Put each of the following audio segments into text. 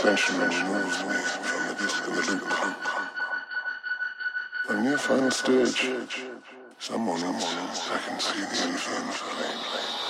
ascension removes me from the. I'm near final stage. Someone moments I can see the infernal flame.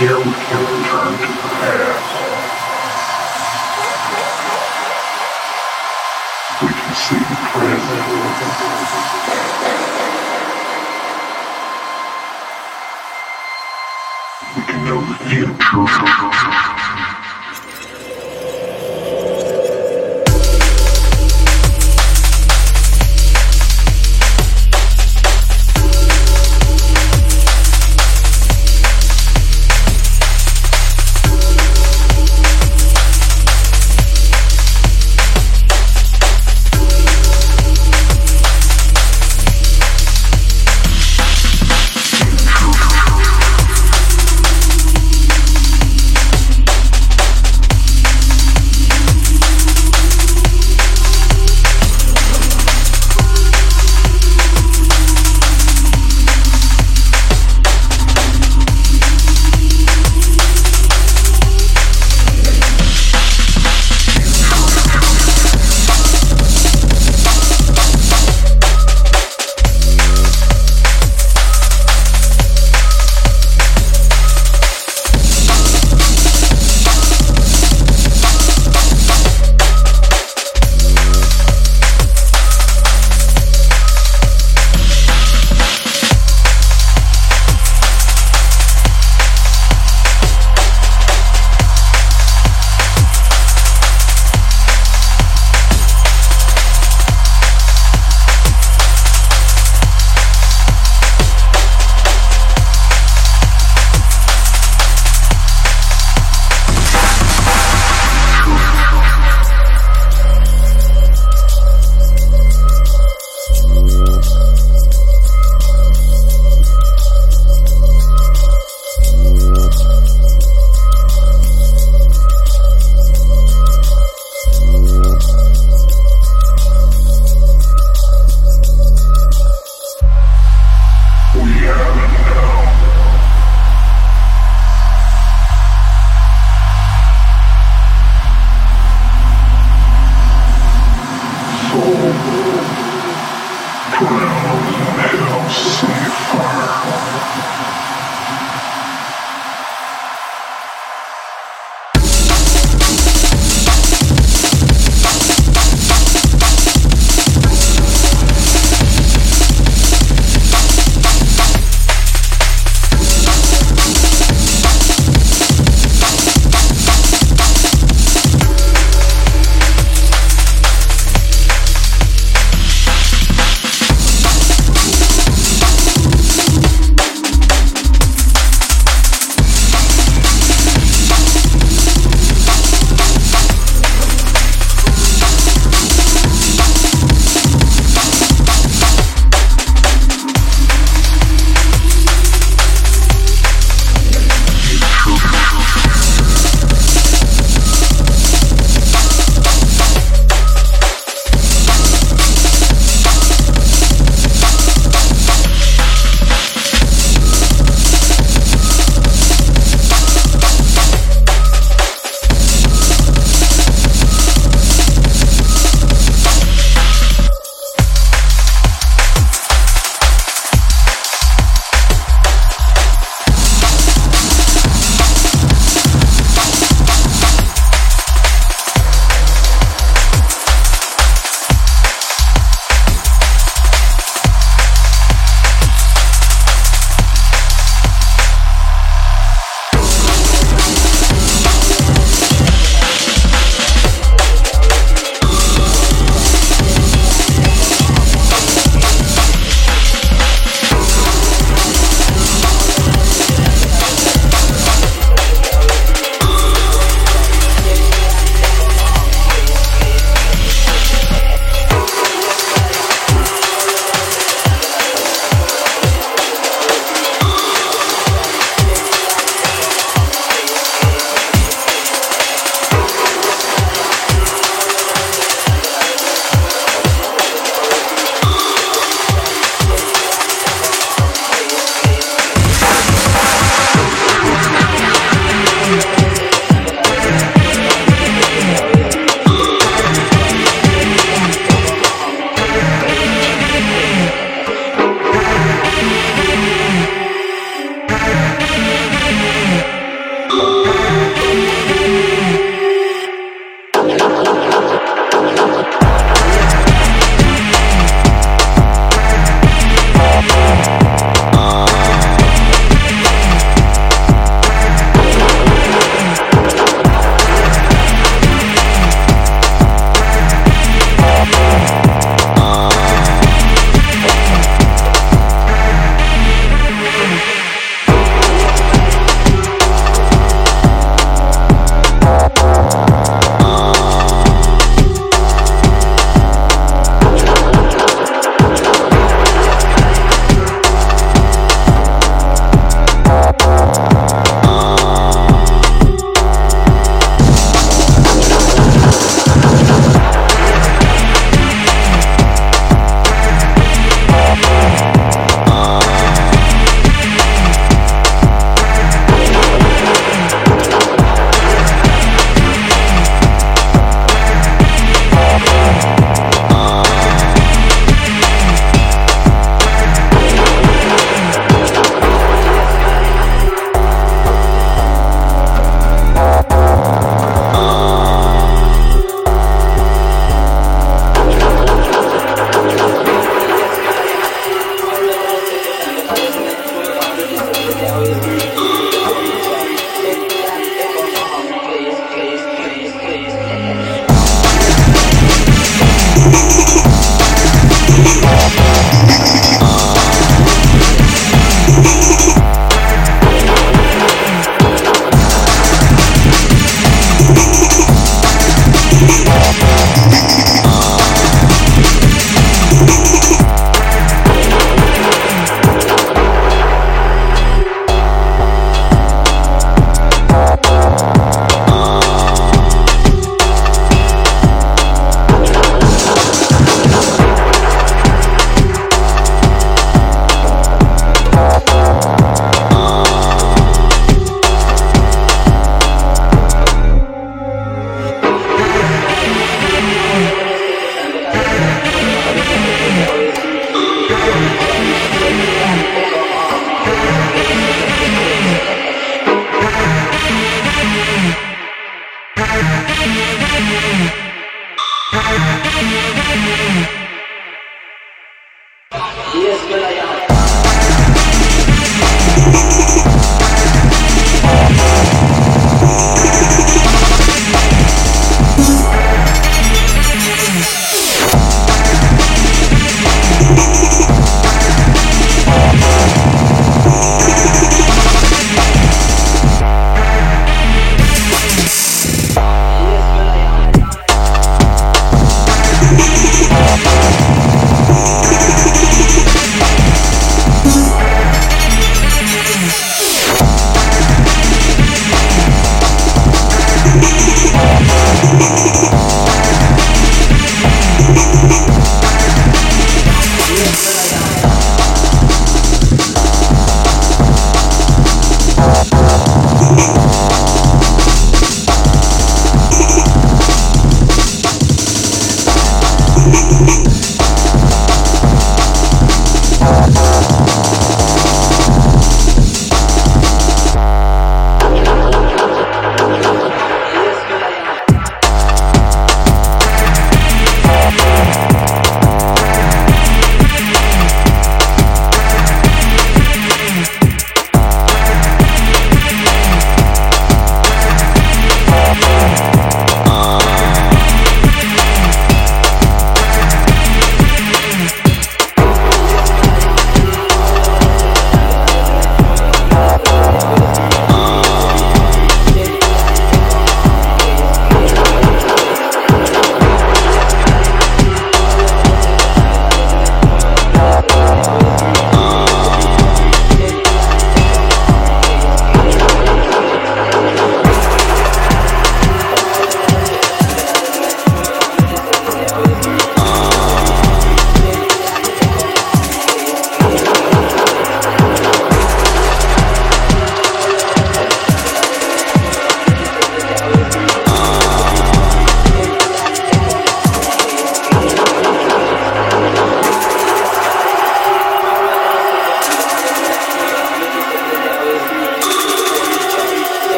Here we can return to the past. We can see the present. We can know the future.